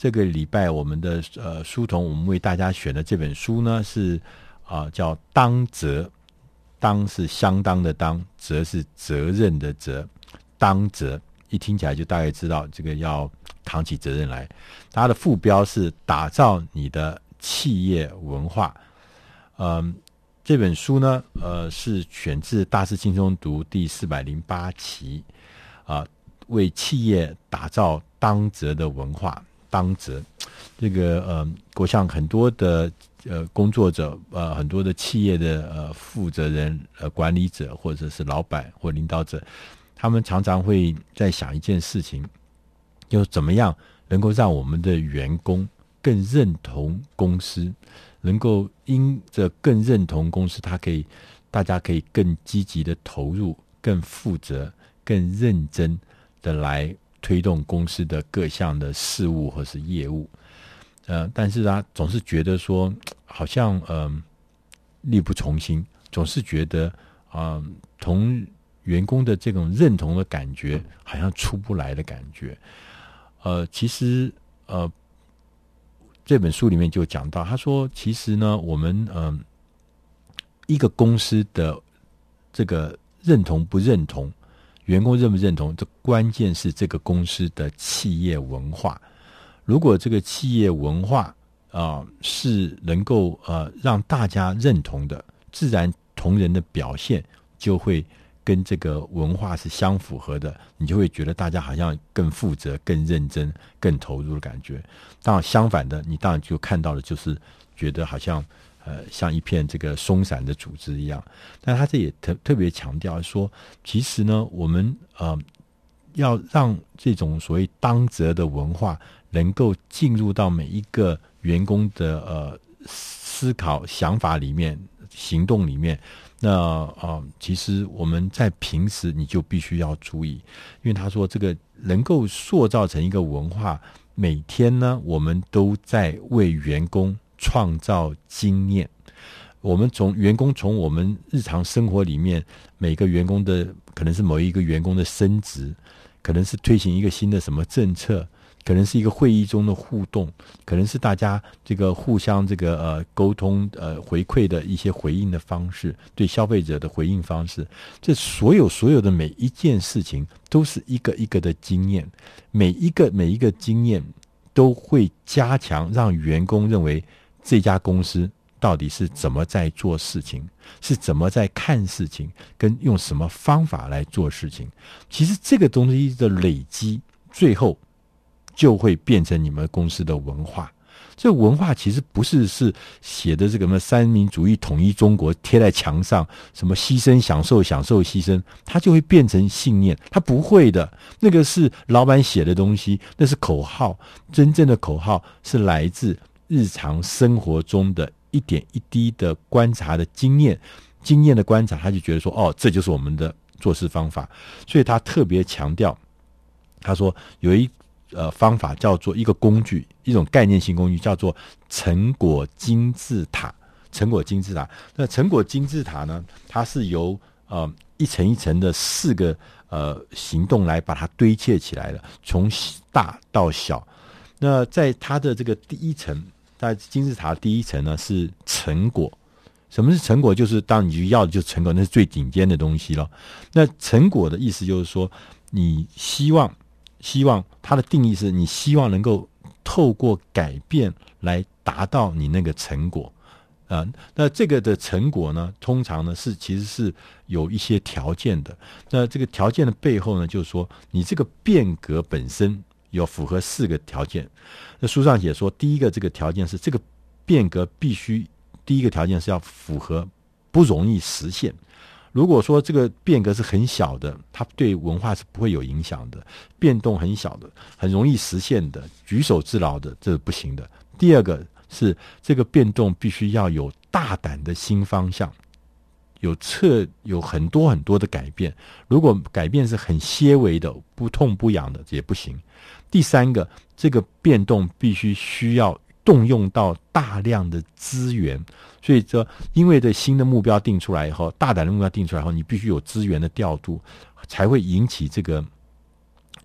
这个礼拜我们的呃书童，我们为大家选的这本书呢是啊、叫当责，当是相当的当，责是责任的责，当责一听起来就大概知道这个要扛起责任来。它的副标是打造你的企业文化。嗯，这本书呢，呃，是选自《大师轻松读》第四百零八期啊，为企业打造当责的文化。当责，这个呃，我想很多的呃工作者，呃，很多的企业的呃负责人、呃管理者，或者是老板或领导者，他们常常会在想一件事情，就怎么样能够让我们的员工更认同公司。能够因着更认同公司，他可以，大家可以更积极的投入、更负责、更认真的来推动公司的各项的事务或是业务。呃，但是他总是觉得说，好像嗯、呃、力不从心，总是觉得啊、呃，同员工的这种认同的感觉好像出不来的感觉。呃，其实呃。这本书里面就讲到，他说：“其实呢，我们嗯、呃，一个公司的这个认同不认同，员工认不认同，这关键是这个公司的企业文化。如果这个企业文化啊、是能够呃让大家认同的，自然同仁的表现就会。”跟这个文化是相符合的，你就会觉得大家好像更负责、更认真、更投入的感觉。当然，相反的，你当然就看到的就是觉得好像呃像一片这个松散的组织一样。但他这也特特别强调说，其实呢，我们呃要让这种所谓当责的文化能够进入到每一个员工的呃思考、想法里面、行动里面。那啊、其实我们在平时你就必须要注意，因为他说这个能够塑造成一个文化，每天呢，我们都在为员工创造经验。我们从员工从我们日常生活里面，每个员工的可能是某一个员工的升职，可能是推行一个新的什么政策。可能是一个会议中的互动，可能是大家这个互相这个呃沟通呃回馈的一些回应的方式，对消费者的回应方式，这所有所有的每一件事情都是一个一个的经验，每一个每一个经验都会加强让员工认为这家公司到底是怎么在做事情，是怎么在看事情，跟用什么方法来做事情。其实这个东西的累积，最后。就会变成你们公司的文化。这文化其实不是是写的这个什么三民主义统一中国贴在墙上，什么牺牲享受享受牺牲，它就会变成信念。它不会的，那个是老板写的东西，那是口号。真正的口号是来自日常生活中的一点一滴的观察的经验，经验的观察，他就觉得说，哦，这就是我们的做事方法。所以他特别强调，他说有一。呃，方法叫做一个工具，一种概念性工具，叫做成果金字塔。成果金字塔，那成果金字塔呢？它是由呃一层一层的四个呃行动来把它堆砌起来的，从大到小。那在它的这个第一层，在金字塔第一层呢是成果。什么是成果？就是当你要的就是成果，那是最顶尖的东西了。那成果的意思就是说，你希望。希望它的定义是你希望能够透过改变来达到你那个成果，啊、那这个的成果呢，通常呢是其实是有一些条件的。那这个条件的背后呢，就是说你这个变革本身有符合四个条件。那书上写说，第一个这个条件是这个变革必须第一个条件是要符合不容易实现。如果说这个变革是很小的，它对文化是不会有影响的。变动很小的，很容易实现的，举手之劳的，这是不行的。第二个是这个变动必须要有大胆的新方向，有彻，有很多很多的改变。如果改变是很些微的，不痛不痒的，也不行。第三个，这个变动必须需要。动用到大量的资源，所以说，因为这新的目标定出来以后，大胆的目标定出来以后，你必须有资源的调度，才会引起这个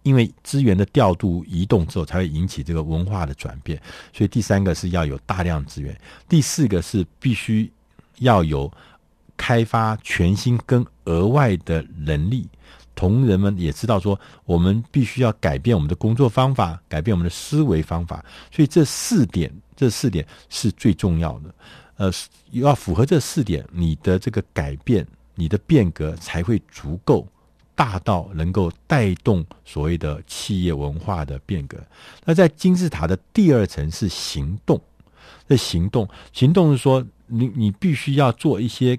因为资源的调度移动之后，才会引起这个文化的转变。所以第三个是要有大量资源，第四个是必须要有开发全新跟额外的能力。同仁们也知道说，我们必须要改变我们的工作方法，改变我们的思维方法。所以这四点，这四点是最重要的。呃，要符合这四点，你的这个改变，你的变革才会足够。大到能够带动所谓的企业文化的变革。那在金字塔的第二层是行动，这行动，行动是说你你必须要做一些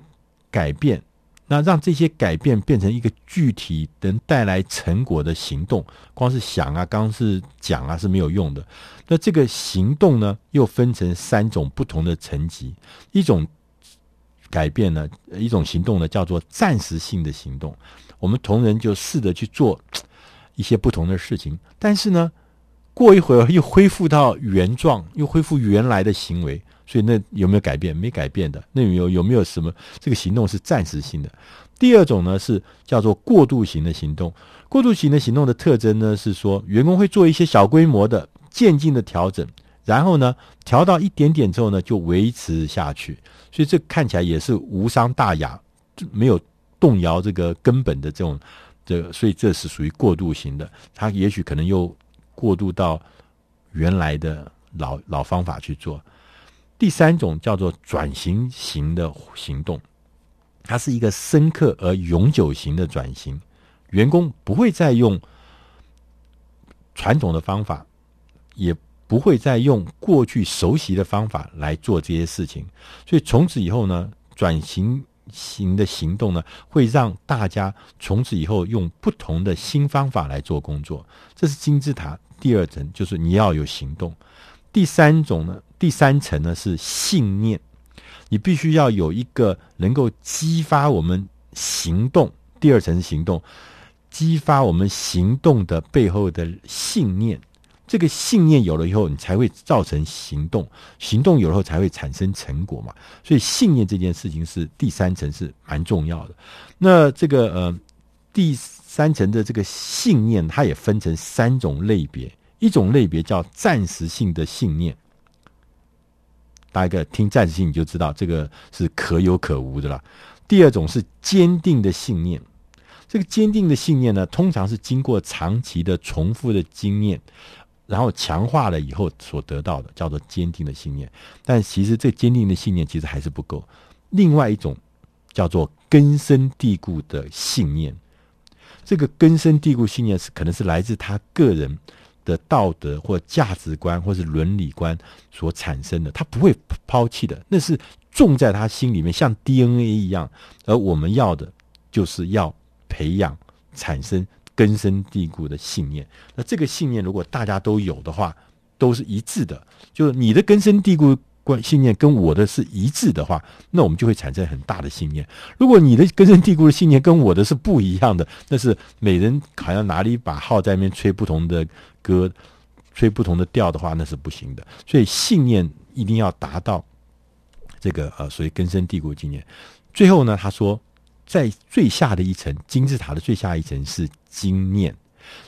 改变，那让这些改变变成一个具体能带来成果的行动。光是想啊，刚是讲啊是没有用的。那这个行动呢，又分成三种不同的层级，一种改变呢，一种行动呢，叫做暂时性的行动。我们同仁就试着去做一些不同的事情，但是呢，过一会儿又恢复到原状，又恢复原来的行为。所以那有没有改变？没改变的。那有有没有什么这个行动是暂时性的？第二种呢是叫做过渡型的行动。过渡型的行动的特征呢是说，员工会做一些小规模的渐进的调整，然后呢调到一点点之后呢就维持下去。所以这看起来也是无伤大雅，没有。动摇这个根本的这种，这，所以这是属于过渡型的。它也许可能又过渡到原来的老老方法去做。第三种叫做转型型的行动，它是一个深刻而永久型的转型。员工不会再用传统的方法，也不会再用过去熟悉的方法来做这些事情。所以从此以后呢，转型。型的行动呢，会让大家从此以后用不同的新方法来做工作。这是金字塔第二层，就是你要有行动。第三种呢，第三层呢是信念，你必须要有一个能够激发我们行动。第二层是行动，激发我们行动的背后的信念。这个信念有了以后，你才会造成行动，行动有了后才会产生成果嘛。所以信念这件事情是第三层是蛮重要的。那这个呃第三层的这个信念，它也分成三种类别，一种类别叫暂时性的信念，大家听暂时性你就知道这个是可有可无的了。第二种是坚定的信念，这个坚定的信念呢，通常是经过长期的重复的经验。然后强化了以后所得到的叫做坚定的信念，但其实这坚定的信念其实还是不够。另外一种叫做根深蒂固的信念，这个根深蒂固信念是可能是来自他个人的道德或价值观或是伦理观所产生的，他不会抛弃的，那是种在他心里面，像 DNA 一样。而我们要的就是要培养产生。根深蒂固的信念，那这个信念如果大家都有的话，都是一致的。就是你的根深蒂固观信念跟我的是一致的话，那我们就会产生很大的信念。如果你的根深蒂固的信念跟我的是不一样的，那是每人好像拿了一把号在那边吹不同的歌，吹不同的调的话，那是不行的。所以信念一定要达到这个呃，所谓根深蒂固的信念。最后呢，他说。在最下的一层，金字塔的最下一层是经验。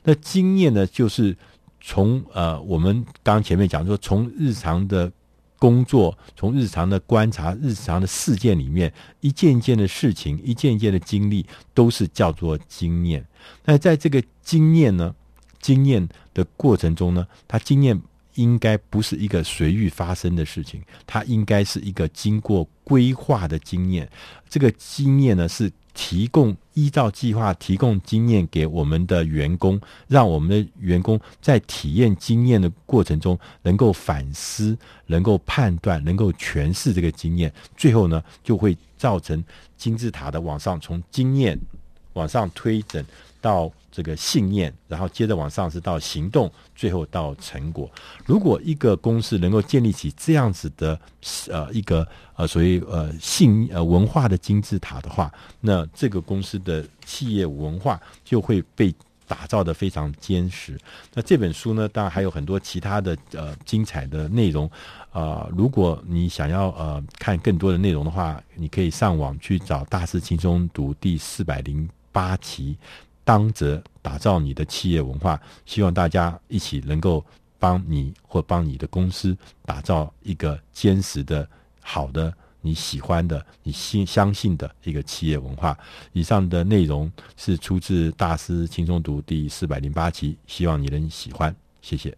那经验呢，就是从呃，我们刚前面讲说，从日常的工作，从日常的观察，日常的事件里面，一件件的事情，一件一件的经历，都是叫做经验。那在这个经验呢，经验的过程中呢，它经验应该不是一个随遇发生的事情，它应该是一个经过规划的经验。这个经验呢，是提供依照计划提供经验给我们的员工，让我们的员工在体验经验的过程中，能够反思、能够判断、能够诠释这个经验，最后呢，就会造成金字塔的往上，从经验往上推整。到这个信念，然后接着往上是到行动，最后到成果。如果一个公司能够建立起这样子的呃一个呃所谓呃信呃文化的金字塔的话，那这个公司的企业文化就会被打造得非常坚实。那这本书呢，当然还有很多其他的呃精彩的内容啊、呃。如果你想要呃看更多的内容的话，你可以上网去找《大师轻松读》第四百零八期。当责打造你的企业文化，希望大家一起能够帮你或帮你的公司打造一个坚实的、好的、你喜欢的、你信相信的一个企业文化。以上的内容是出自《大师轻松读》第四百零八期，希望你能喜欢，谢谢。